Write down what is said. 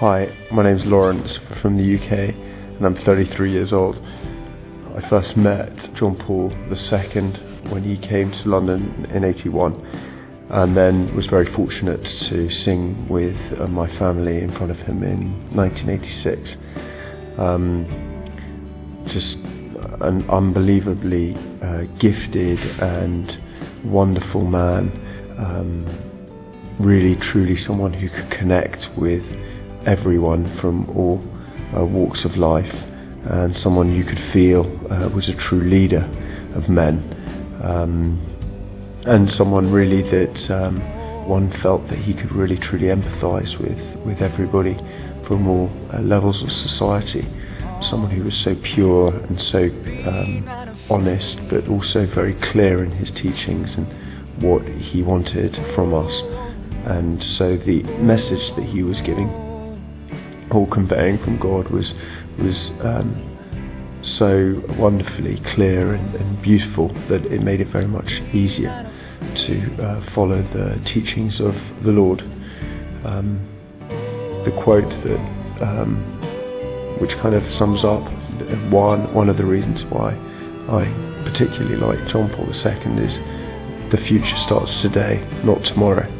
Hi, my name's Lawrence from the UK and I'm 33 years old. I first met John Paul II when he came to London in 81 and then was very fortunate to sing with uh, my family in front of him in 1986. Um, just an unbelievably uh, gifted and wonderful man. Um, really, truly someone who could connect with everyone from all uh, walks of life, and someone you could feel uh, was a true leader of men, um, and someone really that um, one felt that he could really truly empathise with with everybody from all uh, levels of society. Someone who was so pure and so um, honest, but also very clear in his teachings and what he wanted from us. And so the message that he was giving all conveying from God was was um, so wonderfully clear and, and, beautiful that it made it very much easier to uh, follow the teachings of the Lord. Um, the quote that um, which kind of sums up one one of the reasons why I particularly like John Paul II is the future starts today, not tomorrow.